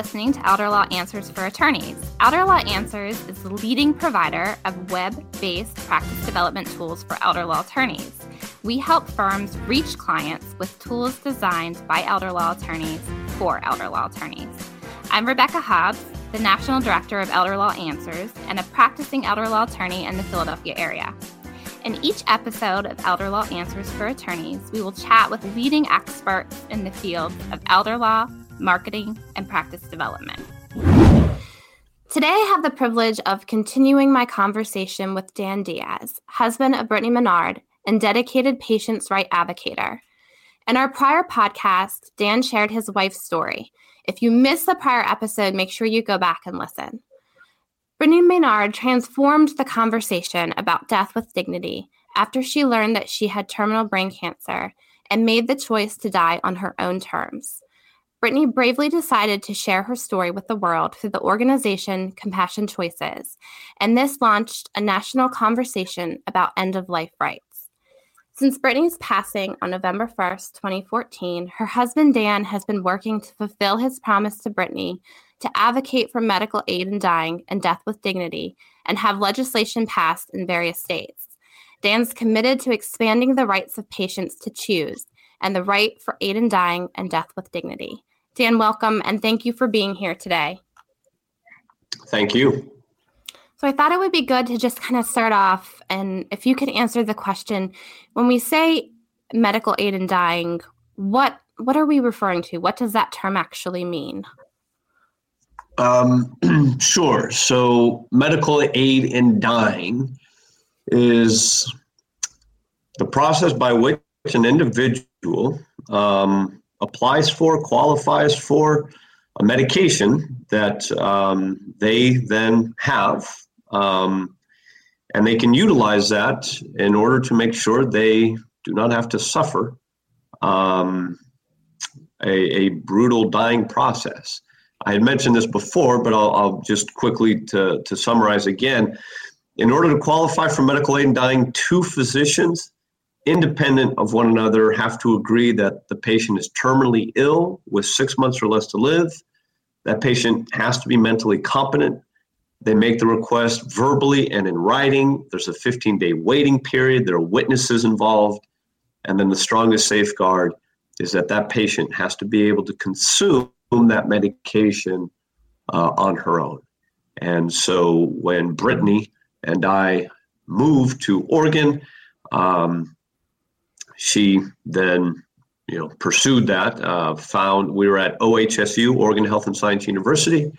listening to Elder Law Answers for Attorneys. Elder Law Answers is the leading provider of web based practice development tools for elder law attorneys. We help firms reach clients with tools designed by elder law attorneys for elder law attorneys. I'm Rebecca Hobbs, the National Director of Elder Law Answers and a practicing elder law attorney in the Philadelphia area. In each episode of Elder Law Answers for Attorneys, we will chat with leading experts in the field of elder law, marketing, and practice development. Today, I have the privilege of continuing my conversation with Dan Diaz, husband of Brittany Maynard and dedicated patients' right advocator. In our prior podcast, Dan shared his wife's story. If you missed the prior episode, make sure you go back and listen. Brittany Maynard transformed the conversation about death with dignity after she learned that she had terminal brain cancer and made the choice to die on her own terms. Brittany bravely decided to share her story with the world through the organization Compassion Choices, and this launched a national conversation about end of life rights. Since Brittany's passing on November 1st, 2014, her husband Dan has been working to fulfill his promise to Brittany to advocate for medical aid in dying and death with dignity and have legislation passed in various states. Dan's committed to expanding the rights of patients to choose and the right for aid in dying and death with dignity. Dan, welcome and thank you for being here today. Thank you. So I thought it would be good to just kind of start off and if you could answer the question when we say medical aid in dying, what what are we referring to? What does that term actually mean? Um, sure. So medical aid in dying is the process by which an individual um, applies for, qualifies for a medication that um, they then have. Um, and they can utilize that in order to make sure they do not have to suffer um, a, a, brutal dying process. I had mentioned this before, but I'll, I'll just quickly to, to summarize again. In order to qualify for medical aid in dying, two physicians independent of one another, have to agree that the patient is terminally ill with six months or less to live. That patient has to be mentally competent. They make the request verbally and in writing. There's a 15 day waiting period. There are witnesses involved. And then the strongest safeguard is that that patient has to be able to consume that medication uh, on her own. And so when Brittany and I moved to Oregon, um, she then you know pursued that uh, found we were at ohsu oregon health and science university.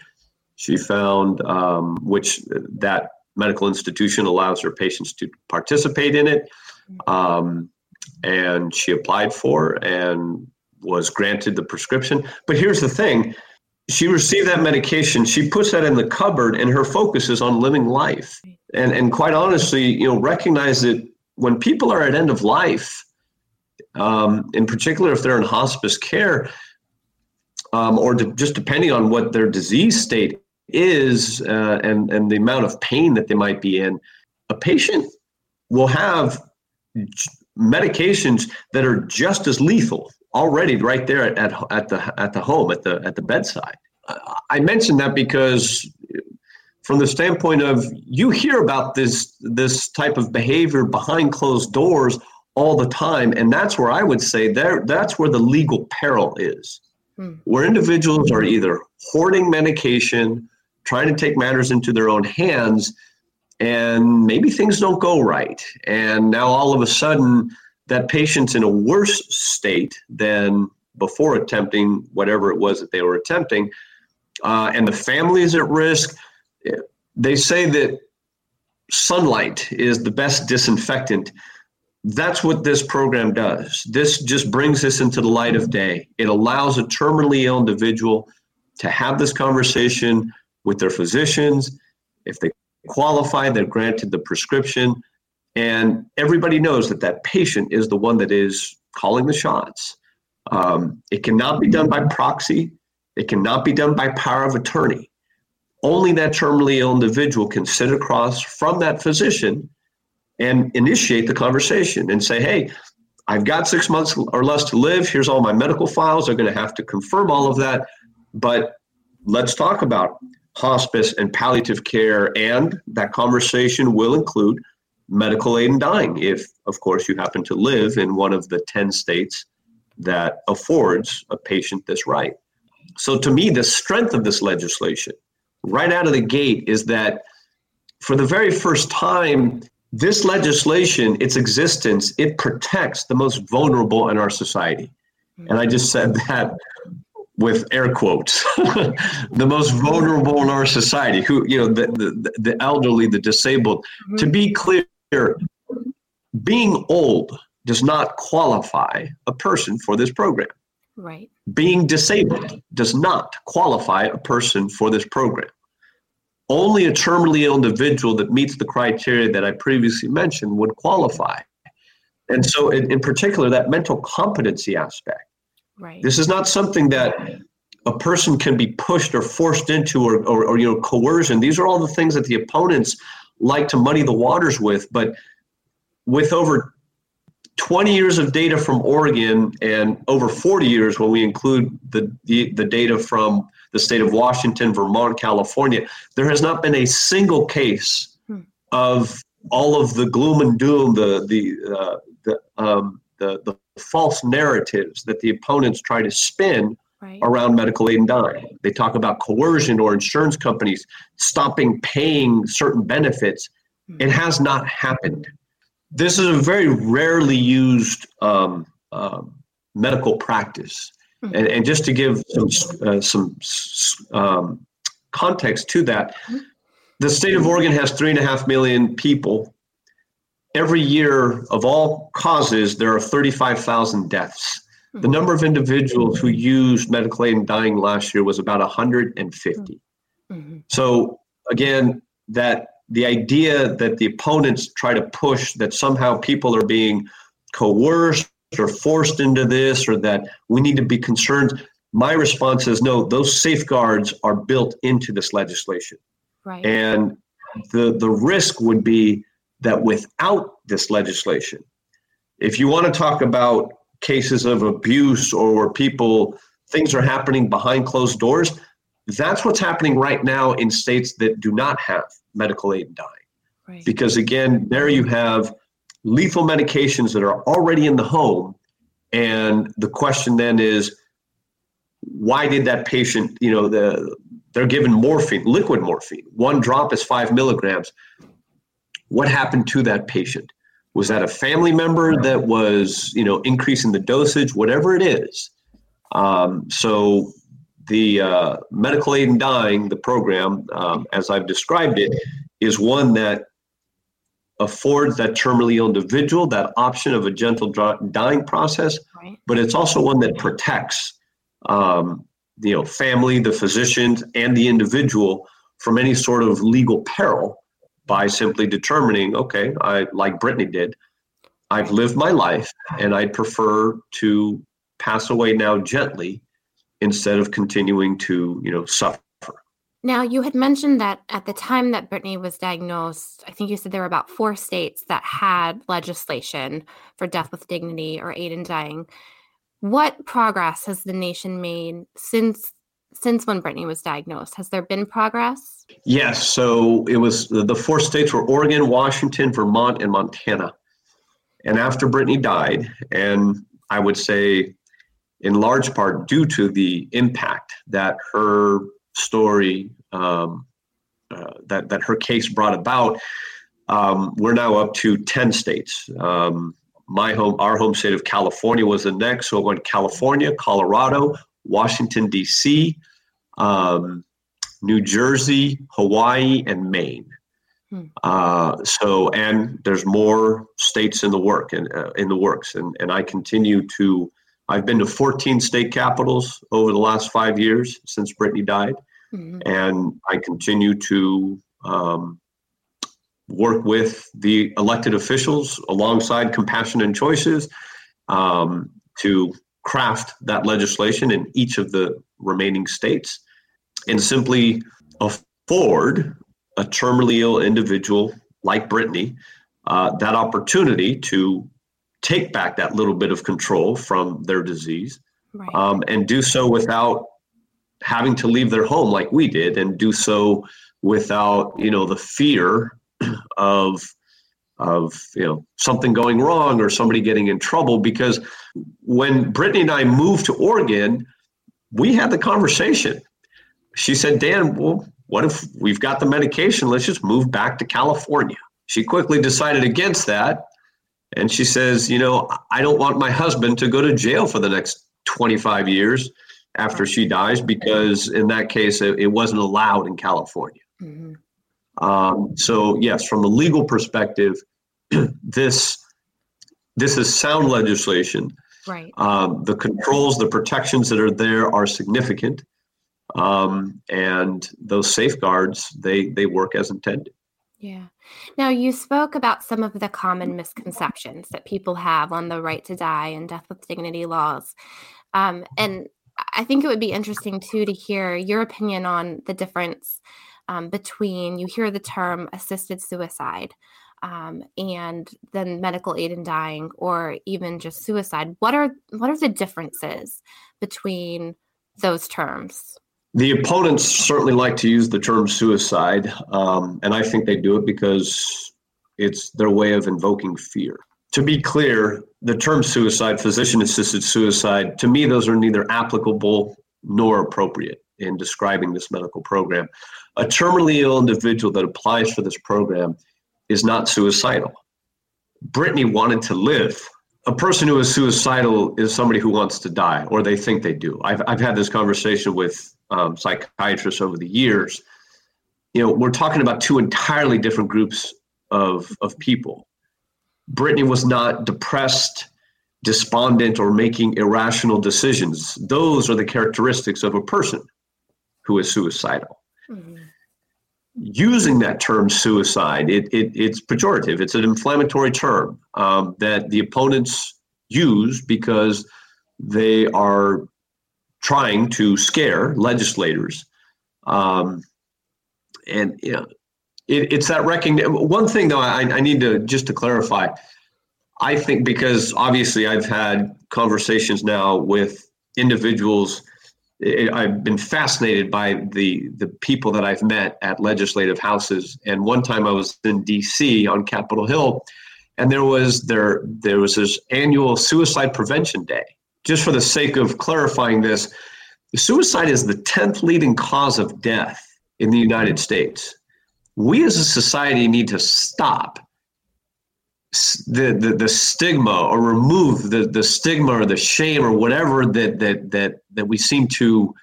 She found um, which that medical institution allows her patients to participate in it um, and she applied for and was granted the prescription. But here's the thing she received that medication she puts that in the cupboard and her focus is on living life. And and quite honestly you know recognize that when people are at end of life um, in particular if they're in hospice care, um, or just depending on what their disease state is uh, and, and the amount of pain that they might be in, a patient will have medications that are just as lethal already right there at, at, at the at the home at the at the bedside. I mention that because from the standpoint of you hear about this this type of behavior behind closed doors all the time and that's where i would say there that's where the legal peril is hmm. where individuals are either hoarding medication trying to take matters into their own hands and maybe things don't go right and now all of a sudden that patient's in a worse state than before attempting whatever it was that they were attempting uh, and the family is at risk they say that sunlight is the best disinfectant. That's what this program does. This just brings this into the light of day. It allows a terminally ill individual to have this conversation with their physicians. If they qualify, they're granted the prescription. And everybody knows that that patient is the one that is calling the shots. Um, it cannot be done by proxy. It cannot be done by power of attorney. Only that terminally ill individual can sit across from that physician and initiate the conversation and say, hey, I've got six months or less to live. Here's all my medical files. They're going to have to confirm all of that. But let's talk about hospice and palliative care. And that conversation will include medical aid in dying, if, of course, you happen to live in one of the 10 states that affords a patient this right. So, to me, the strength of this legislation right out of the gate is that for the very first time, this legislation, its existence, it protects the most vulnerable in our society. And I just said that with air quotes. The most vulnerable in our society who you know the, the, the elderly the disabled. Mm-hmm. to be clear being old does not qualify a person for this program. Right. Being disabled does not qualify a person for this program only a terminally ill individual that meets the criteria that i previously mentioned would qualify and so in, in particular that mental competency aspect Right. This is not something that a person can be pushed or forced into or, or, or, you know coercion. These are all the things that the opponents like to muddy the waters with. But with over 20 years of data from Oregon and over 40 years when we include the, the, the data from the state of Washington, Vermont, California, there has not been a single case hmm. of all of the gloom and doom, the the uh, the um, the, the false narratives that the opponents try to spin right. around medical aid and dying. They talk about coercion or insurance companies stopping paying certain benefits. Mm-hmm. It has not happened. This is a very rarely used um, uh, medical practice. Mm-hmm. And, and just to give some, uh, some um, context to that, mm-hmm. the state of Oregon has three and a half million people every year of all causes, there are 35,000 deaths. The mm-hmm. number of individuals who used medical aid and dying last year was about 150. Mm-hmm. So again, that the idea that the opponents try to push that somehow people are being coerced or forced into this or that we need to be concerned my response is no those safeguards are built into this legislation right. and the the risk would be that without this legislation, if you want to talk about cases of abuse or where people things are happening behind closed doors, that's what's happening right now in states that do not have medical aid and dying. Right. Because again, there you have lethal medications that are already in the home. And the question then is, why did that patient, you know, the they're given morphine, liquid morphine. One drop is five milligrams what happened to that patient was that a family member that was you know increasing the dosage whatever it is um, so the uh, medical aid in dying the program um, as i've described it is one that affords that terminally ill individual that option of a gentle dying process right. but it's also one that protects um, you know family the physicians and the individual from any sort of legal peril by simply determining, okay, I like Brittany did, I've lived my life and I'd prefer to pass away now gently instead of continuing to, you know, suffer. Now, you had mentioned that at the time that Brittany was diagnosed, I think you said there were about four states that had legislation for death with dignity or aid in dying. What progress has the nation made since since when Brittany was diagnosed? Has there been progress? Yes. So it was the four states were Oregon, Washington, Vermont, and Montana. And after Brittany died, and I would say in large part due to the impact that her story, um, uh, that, that her case brought about, um, we're now up to 10 states. Um, my home, our home state of California was the next. So it went California, Colorado, Washington, D.C., um, New Jersey, Hawaii, and Maine. Hmm. Uh, so, and there's more states in the work and uh, in the works, and and I continue to. I've been to 14 state capitals over the last five years since Brittany died, mm-hmm. and I continue to um, work with the elected officials alongside Compassion and Choices um, to craft that legislation in each of the remaining states and simply afford a terminally ill individual like Brittany uh, that opportunity to take back that little bit of control from their disease right. um, and do so without having to leave their home like we did and do so without you know the fear of of you know something going wrong or somebody getting in trouble because when Brittany and I moved to Oregon, we had the conversation. She said, Dan, well, what if we've got the medication? Let's just move back to California. She quickly decided against that. And she says, you know, I don't want my husband to go to jail for the next 25 years after she dies because in that case it, it wasn't allowed in California. Mm-hmm. Um, so yes, from a legal perspective, this this is sound legislation. Right. Um, the controls, the protections that are there are significant, um, and those safeguards they they work as intended. Yeah. Now you spoke about some of the common misconceptions that people have on the right to die and death with dignity laws, um, and I think it would be interesting too to hear your opinion on the difference um, between you hear the term assisted suicide um, and then medical aid in dying or even just suicide. What are what are the differences between those terms the opponents certainly like to use the term suicide um, and i think they do it because it's their way of invoking fear to be clear the term suicide physician assisted suicide to me those are neither applicable nor appropriate in describing this medical program a terminally ill individual that applies for this program is not suicidal. Brittany wanted to live. A person who is suicidal is somebody who wants to die, or they think they do. I've, I've had this conversation with um, psychiatrists over the years. You know, we're talking about two entirely different groups of, of people. Brittany was not depressed, despondent, or making irrational decisions. Those are the characteristics of a person who is suicidal. Mm-hmm using that term suicide, it, it, it's pejorative. It's an inflammatory term um, that the opponents use because they are trying to scare legislators. Um, and you know, it, it's that recognition. One thing, though, I, I need to just to clarify. I think because obviously I've had conversations now with individuals I've been fascinated by the the people that I've met at legislative houses. And one time I was in D.C. on Capitol Hill, and there was there there was this annual suicide prevention day. Just for the sake of clarifying this, suicide is the tenth leading cause of death in the United States. We as a society need to stop the, the the stigma or remove the the stigma or the shame or whatever that that that that we seem to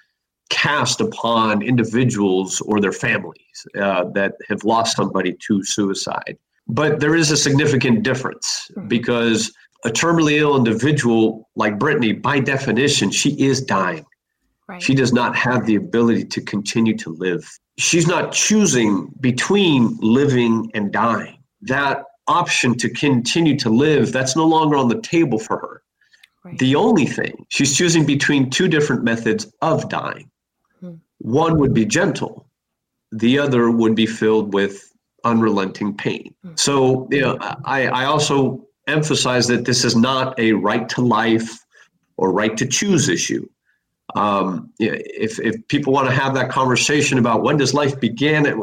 cast upon individuals or their families uh, that have lost somebody to suicide. But there is a significant difference hmm. because a terminally ill individual like Brittany, by definition, she is dying. Right. She does not have the ability to continue to live. She's not choosing between living and dying. That option to continue to live, that's no longer on the table for her. Right. The only thing, she's choosing between two different methods of dying. Hmm. One would be gentle, the other would be filled with unrelenting pain. Hmm. So, you know, I, I also emphasize that this is not a right to life or right to choose issue. Um, if, if people want to have that conversation about when does life begin,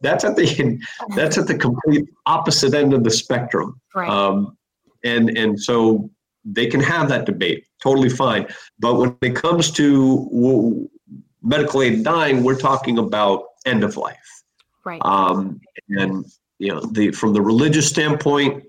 that's at the that's at the complete opposite end of the spectrum. Right. Um, and and so they can have that debate, totally fine. But when it comes to medical aid dying, we're talking about end of life. Right. Um, and you know, the from the religious standpoint,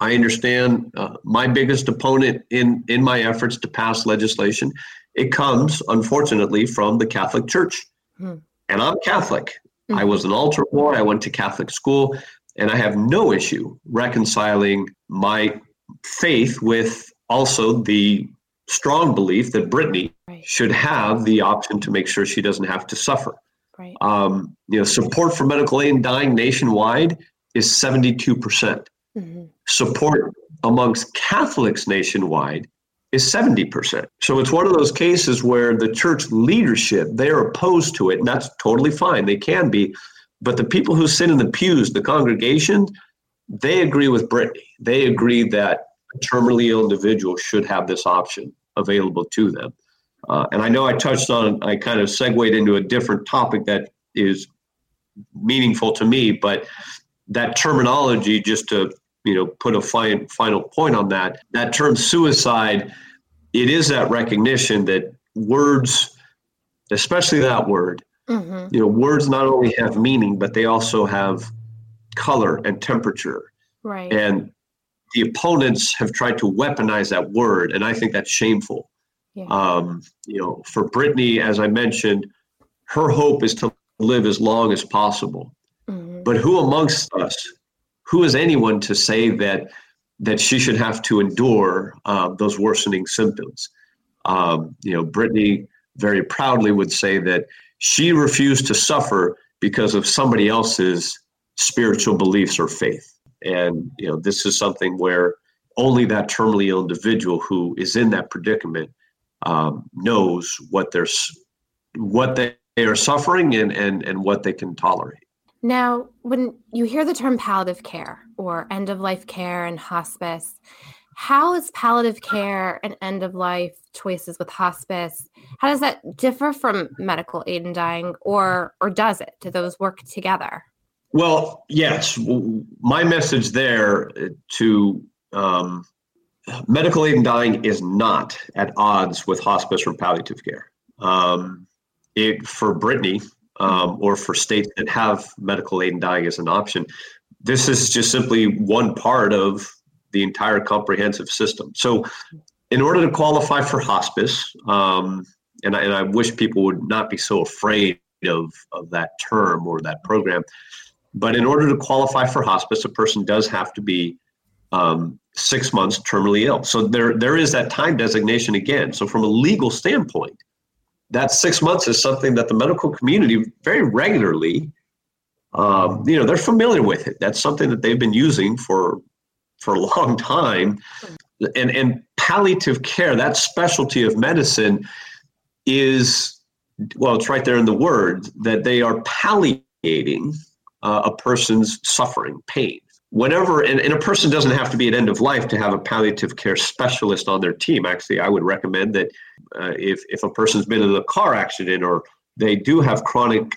I understand uh, my biggest opponent in in my efforts to pass legislation. It comes, unfortunately, from the Catholic Church, hmm. and I'm Catholic. Mm-hmm. I was an altar boy. I went to Catholic school, and I have no issue reconciling my faith with also the strong belief that Brittany right. should have the option to make sure she doesn't have to suffer. Right. Um, you know, support for medical aid in dying nationwide is 72%. Percent mm hmm Support amongst Catholics nationwide is 70%. So it's one of those cases where the church leadership, they're opposed to it, and that's totally fine. They can be. But the people who sit in the pews, the congregation, they agree with Brittany. They agree that a terminally ill individual should have this option available to them. Uh, and I know I touched on, I kind of segued into a different topic that is meaningful to me, but that terminology, just to you know put a fine, final point on that, that term suicide, it is that recognition that words, especially that word, mm-hmm. you know, words not only have meaning, but they also have color and temperature. Right. And the opponents have tried to weaponize that word, and I think that's shameful. Yeah. Um, you know, for Brittany, as I mentioned, her hope is to live as long as possible. Mm-hmm. But who amongst us, who is anyone to say that that she should have to endure uh, those worsening symptoms? Um, you know, Brittany very proudly would say that she refused to suffer because of somebody else's spiritual beliefs or faith. And you know, this is something where only that terminally ill individual who is in that predicament um, knows what they're what they are suffering and, and and what they can tolerate. Now, when you hear the term palliative care or end of life care and hospice, how is palliative care and end of life choices with hospice? How does that differ from medical aid in dying, or or does it? Do those work together? Well, yes. My message there to um, medical aid in dying is not at odds with hospice or palliative care. Um, it for Brittany um, or for states that have medical aid in dying as an option, this is just simply one part of the entire comprehensive system. So, in order to qualify for hospice, um, and, I, and I wish people would not be so afraid of, of that term or that program, but in order to qualify for hospice, a person does have to be um, six months terminally ill. So there, there is that time designation again. So from a legal standpoint, that six months is something that the medical community very regularly, um, you know, they're familiar with it. That's something that they've been using for for a long time. And and palliative care, that specialty of medicine, is well, it's right there in the word that they are palliating uh, a person's suffering, pain whenever and, and, a person doesn't have to be at end of life to have a palliative care specialist on their team. Actually i would recommend that uh, if, if a person's been in a car accident or they do have chronic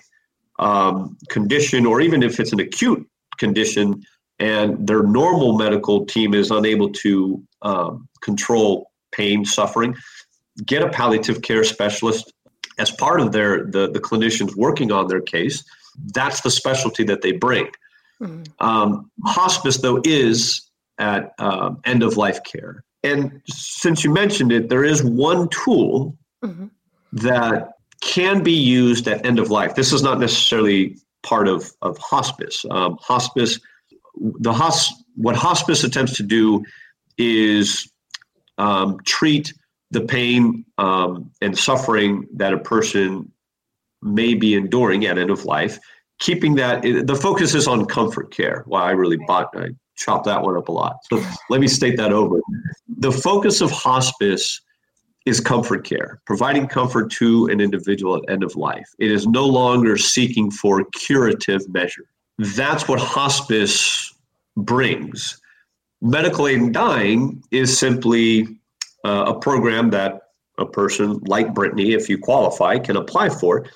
um, condition or even if it's an acute condition and their normal medical team is unable to um, control pain suffering get a palliative care specialist as part of their the, the clinicians working on their case. That's the specialty that they bring Mm-hmm. Um, hospice, though, is at uh, end of life care. And since you mentioned it, there is one tool mm-hmm. that can be used at end of life. This is not necessarily part of, of hospice. Um, hospice, the hos- what hospice attempts to do is um, treat the pain um, and suffering that a person may be enduring at end of life keeping that the focus is on comfort care. Well, I really bought I chopped that one up a lot. So let me state that over. The focus of hospice is comfort care, providing comfort to an individual at end of life. It is no longer seeking for curative measure. That's what hospice brings. Medical aid in dying is simply uh, a program that a person like Brittany, if you qualify, can apply for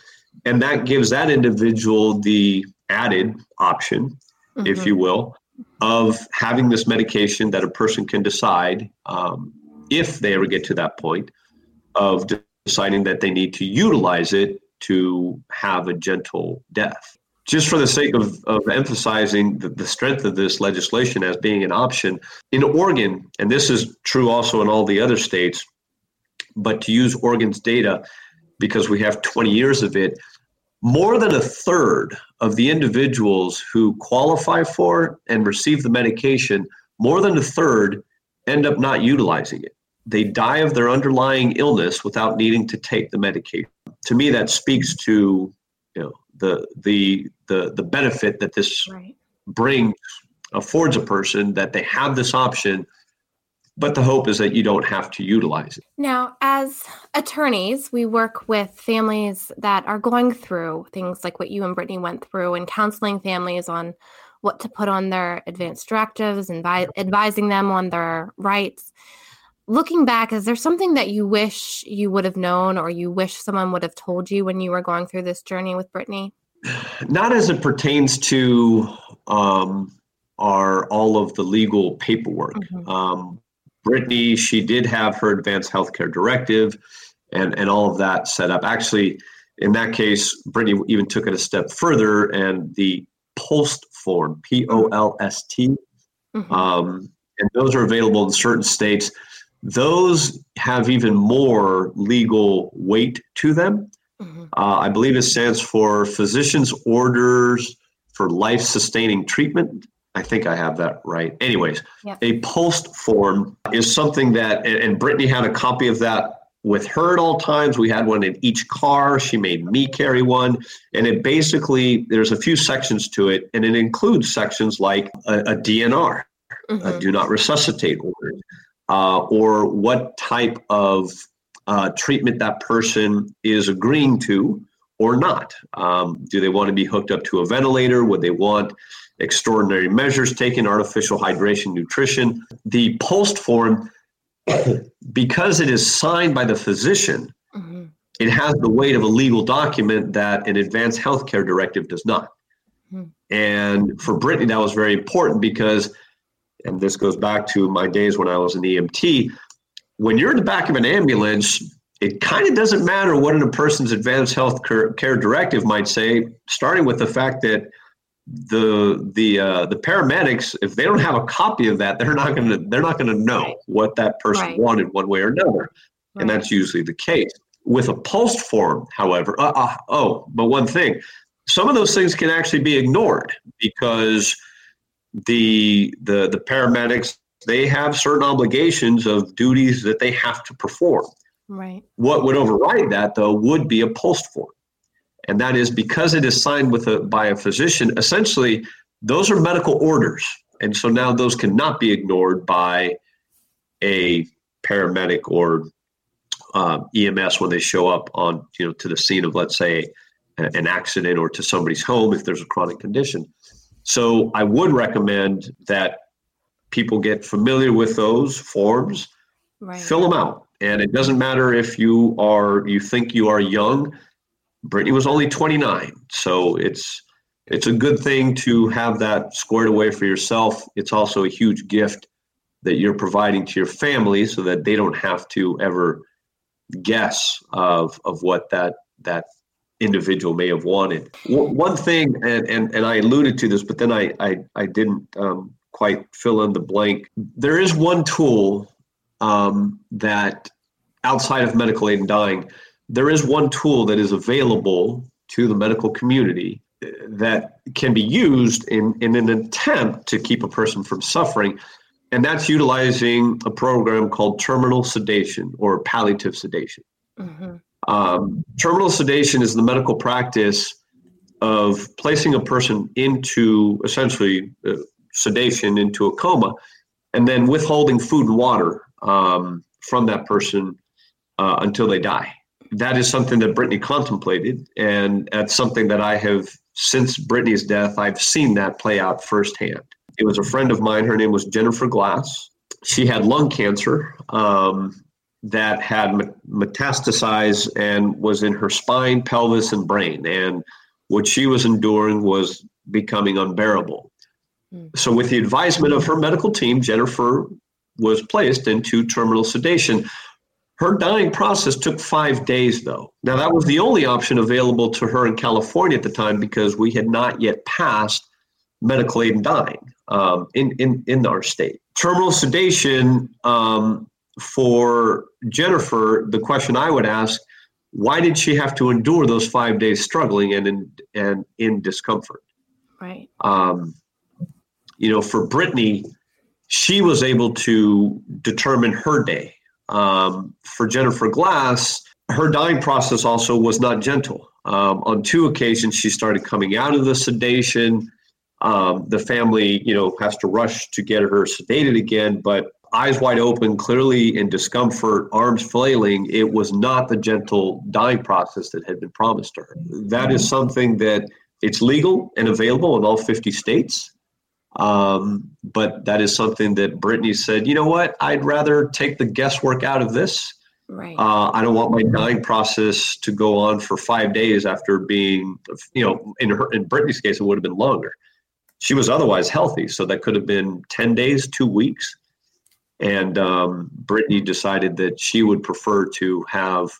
and that gives that individual the added option, mm-hmm. if you will, of having this medication that a person can decide um, if they ever get to that point of deciding that they need to utilize it to have a gentle death. Just for the sake of, of emphasizing the, the strength of this legislation as being an option, in Oregon, and this is true also in all the other states, but to use Oregon's data, because we have 20 years of it, more than a third of the individuals who qualify for and receive the medication, more than a third end up not utilizing it. They die of their underlying illness without needing to take the medication. To me, that speaks to you know the the the the benefit that this right. brings affords a person that they have this option but the hope is that you don't have to utilize it. Now, as attorneys, we work with families that are going through things like what you and Brittany went through and counseling families on what to put on their advanced directives and vi- advising them on their rights. Looking back, is there something that you wish you would have known or you wish someone would have told you when you were going through this journey with Brittany? Not as it pertains to um, our all of the legal paperwork. Mm-hmm. Um, Brittany, she did have her advanced healthcare directive and, and all of that set up. Actually, in that case, Brittany even took it a step further and the POLST form, P O L S T, mm-hmm. um, and those are available in certain states. Those have even more legal weight to them. Mm-hmm. Uh, I believe it stands for Physician's Orders for Life Sustaining Treatment. I think I have that right. Anyways, yep. a POLST form is something that, and Brittany had a copy of that with her at all times. We had one in each car. She made me carry one. And it basically, there's a few sections to it, and it includes sections like a, a DNR, mm-hmm. a do not resuscitate order, uh, or what type of uh, treatment that person is agreeing to or not. Um, do they want to be hooked up to a ventilator? Would they want extraordinary measures taken, artificial hydration, nutrition. The POLST form, because it is signed by the physician, mm-hmm. it has the weight of a legal document that an advanced healthcare directive does not. Mm-hmm. And for Brittany, that was very important because, and this goes back to my days when I was an EMT, when you're in the back of an ambulance, it kind of doesn't matter what a person's advanced health care directive might say, starting with the fact that the the uh, the paramedics if they don't have a copy of that they're not going to they're not going to know what that person right. wanted one way or another right. and that's usually the case with a POLST form however uh, uh, oh but one thing some of those things can actually be ignored because the the the paramedics they have certain obligations of duties that they have to perform right what would override that though would be a POLST form and that is because it is signed with a by a physician. Essentially, those are medical orders, and so now those cannot be ignored by a paramedic or uh, EMS when they show up on you know to the scene of let's say an accident or to somebody's home if there's a chronic condition. So I would recommend that people get familiar with those forms, right. fill them out, and it doesn't matter if you are you think you are young Brittany was only 29, so it's it's a good thing to have that squared away for yourself. It's also a huge gift that you're providing to your family so that they don't have to ever guess of of what that that individual may have wanted. One thing, and and, and I alluded to this, but then I I, I didn't um, quite fill in the blank. There is one tool um, that outside of medical aid and dying there is one tool that is available to the medical community that can be used in, in an attempt to keep a person from suffering. And that's utilizing a program called terminal sedation or palliative sedation. Mm-hmm. Um, terminal sedation is the medical practice of placing a person into essentially uh, sedation into a coma and then withholding food and water um, from that person uh, until they die that is something that Brittany contemplated, and that's something that I have since Brittany's death. I've seen that play out firsthand. It was a friend of mine. Her name was Jennifer Glass. She had lung cancer um, that had metastasized and was in her spine, pelvis, and brain. And what she was enduring was becoming unbearable. Mm. So, with the advisement of her medical team, Jennifer was placed into terminal sedation. Her dying process took five days, though. Now, that was the only option available to her in California at the time because we had not yet passed medical aid and dying um, in, in, in our state. Terminal sedation um, for Jennifer, the question I would ask why did she have to endure those five days struggling and in and in discomfort? Right. Um, you know, for Brittany, she was able to determine her day. Um, for Jennifer Glass, her dying process also was not gentle. Um, on two occasions, she started coming out of the sedation. Um, the family, you know, has to rush to get her sedated again, but eyes wide open, clearly in discomfort, arms flailing, it was not the gentle dying process that had been promised to her. That is something that it's legal and available in all 50 states. Um, but that is something that Brittany said, you know what, I'd rather take the guesswork out of this. Right. Uh, I don't want my dying process to go on for five days after being, you know, in her in Brittany's case, it would have been longer. She was otherwise healthy, so that could have been ten days, two weeks. And um, Brittany decided that she would prefer to have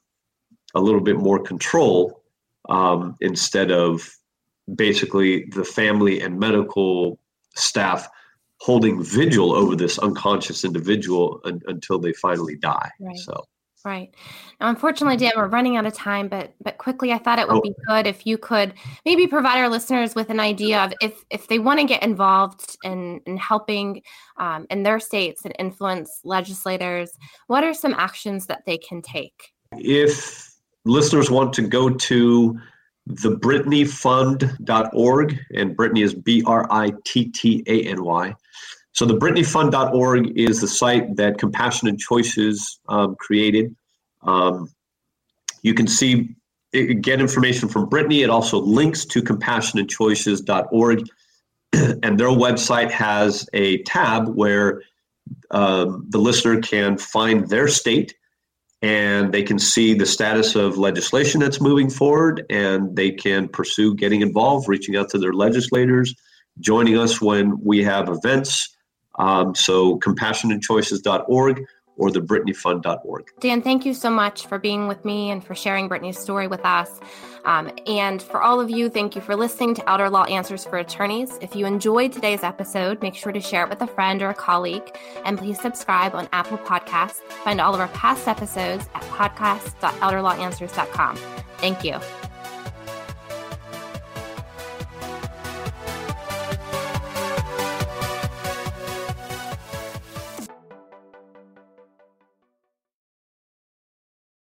a little bit more control um, instead of basically the family and medical staff holding vigil over this unconscious individual un- until they finally die. Right. So. Right. Now, unfortunately, Dan, we're running out of time, but but quickly, I thought it would oh. be good if you could maybe provide our listeners with an idea of if if they want to get involved in in helping um, in their states and influence legislators, what are some actions that they can take? If listeners want to go to the brittanyfund.org, and Brittany is B R I T T A N Y. So the BrittanyFund.org is the site that Compassion and Choices um, created. Um, you can see get information from Brittany. It also links to compassionandchoices.org, and their website has a tab where um, the listener can find their state and they can see the status of legislation that's moving forward and they can pursue getting involved, reaching out to their legislators, joining us when we have events. Um, so compassionandchoices.org or the BrittanyFund.org. Dan, thank you so much for being with me and for sharing Brittany's story with us. Um, and for all of you, thank you for listening to Elder Law Answers for Attorneys. If you enjoyed today's episode, make sure to share it with a friend or a colleague. And please subscribe on Apple Podcasts. Find all of our past episodes at podcast.elderlawanswers.com. Thank you.